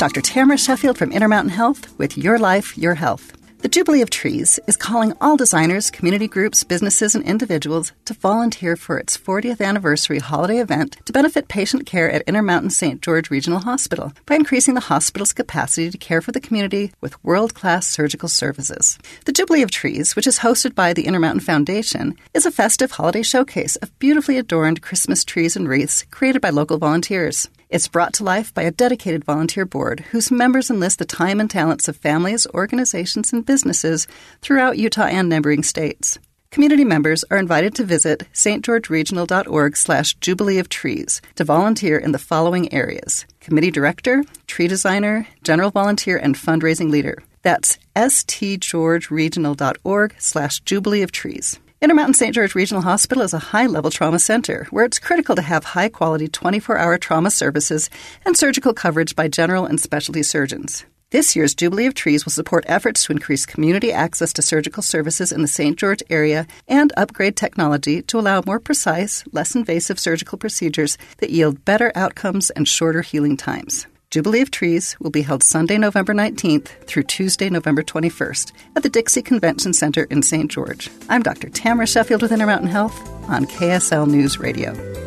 Dr. Tamara Sheffield from Intermountain Health with Your Life, Your Health. The Jubilee of Trees is calling all designers, community groups, businesses, and individuals to volunteer for its 40th anniversary holiday event to benefit patient care at Intermountain St. George Regional Hospital by increasing the hospital's capacity to care for the community with world class surgical services. The Jubilee of Trees, which is hosted by the Intermountain Foundation, is a festive holiday showcase of beautifully adorned Christmas trees and wreaths created by local volunteers. It's brought to life by a dedicated volunteer board whose members enlist the time and talents of families, organizations, and businesses throughout Utah and neighboring states. Community members are invited to visit stgeorgeregional.org slash Jubilee of Trees to volunteer in the following areas. Committee Director, Tree Designer, General Volunteer, and Fundraising Leader. That's stgeorgeregional.org slash Jubilee of Trees. Intermountain St. George Regional Hospital is a high level trauma center where it's critical to have high quality 24 hour trauma services and surgical coverage by general and specialty surgeons. This year's Jubilee of Trees will support efforts to increase community access to surgical services in the St. George area and upgrade technology to allow more precise, less invasive surgical procedures that yield better outcomes and shorter healing times. Jubilee of Trees will be held Sunday, November 19th through Tuesday, November 21st at the Dixie Convention Center in St. George. I'm Dr. Tamara Sheffield with Intermountain Health on KSL News Radio.